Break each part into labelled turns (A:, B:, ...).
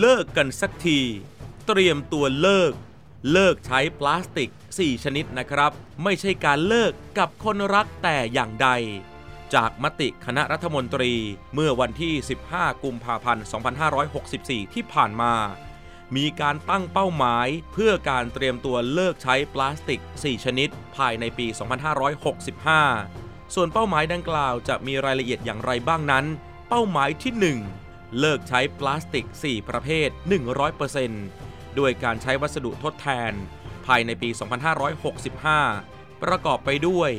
A: เลิกกันสักที เตรียมตัวเลิก เลิกใช้พลาสติก 4 ชนิดนะครับ ไม่ใช่การเลิกกับคนรักแต่อย่างใด จากมติคณะรัฐมนตรีเมื่อวันที่ 15 กุมภาพันธ์ 2564 ที่ผ่านมา มีการตั้งเป้าหมายเพื่อการเตรียมตัวเลิกใช้พลาสติก 4 ชนิด ภายในปี 2565 ส่วนเป้าหมายดังกล่าวจะมีรายละเอียดอย่างไรบ้างนั้น เป้าหมายที่ 1 เลิกใช้พลาสติก 4 ประเภท 100%ด้วยการใช้วัสดุทดแทน ภายในปี 2565 ประกอบไปด้วย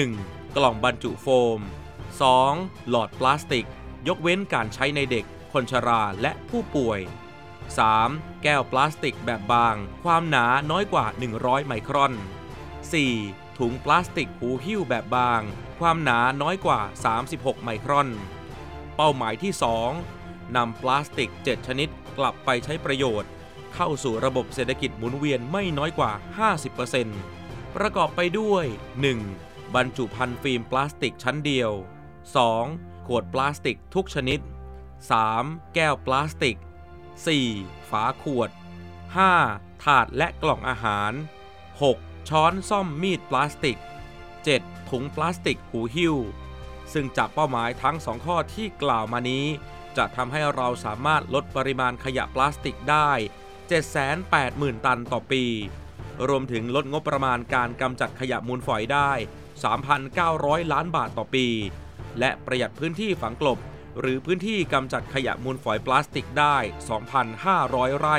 A: 1. กล่องบรรจุโฟม 2. หลอดพลาสติก ยกเว้นการใช้ในเด็ก คนชราและผู้ป่วย 3. แก้วพลาสติกแบบบาง ความหนาน้อยกว่า 100 ไมครอน 4. ถุงพลาสติกหูหิ้วแบบบาง ความหนาน้อยกว่า 36 ไมครอน เป้าหมายที่ 2 นำพลาสติก 7 ชนิดกลับไปใช้ประโยชน์ เข้าสู่ระบบเศรษฐกิจหมุนเวียนไม่น้อยกว่า 50%ประกอบไปด้วย 1. บรรจุภัณฑ์ฟิล์มพลาสติกชั้นเดียว 2. ขวดพลาสติกทุกชนิด 3. แก้วพลาสติก 4. ฝาขวด 5. ถาดและกล่องอาหาร 6. ช้อนซ่อมมีดพลาสติก 7. ถุงพลาสติกหูหิ้ว ซึ่งจากเป้าหมายทั้ง 2 ข้อที่กล่าวมานี้ จะทำให้เราสามารถลดปริมาณขยะพลาสติกได้ 780,000 ตันต่อปี รวมถึงลดงบประมาณการกำจัดขยะมูลฝอยได้ 3,900 ล้านบาทต่อปี และประหยัดพื้นที่ฝังกลบ หรือพื้นที่กำจัดขยะมูลฝอยพลาสติกได้ 2,500 ไร่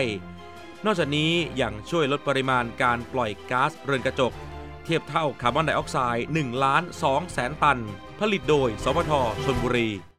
A: นอกจากนี้ยังช่วยลดปริมาณการปล่อยก๊าซเรือนกระจก เทียบเท่าคาร์บอนไดออกไซด์1ล้าน2แสนตัน ผลิตโดย สวทชลบุรี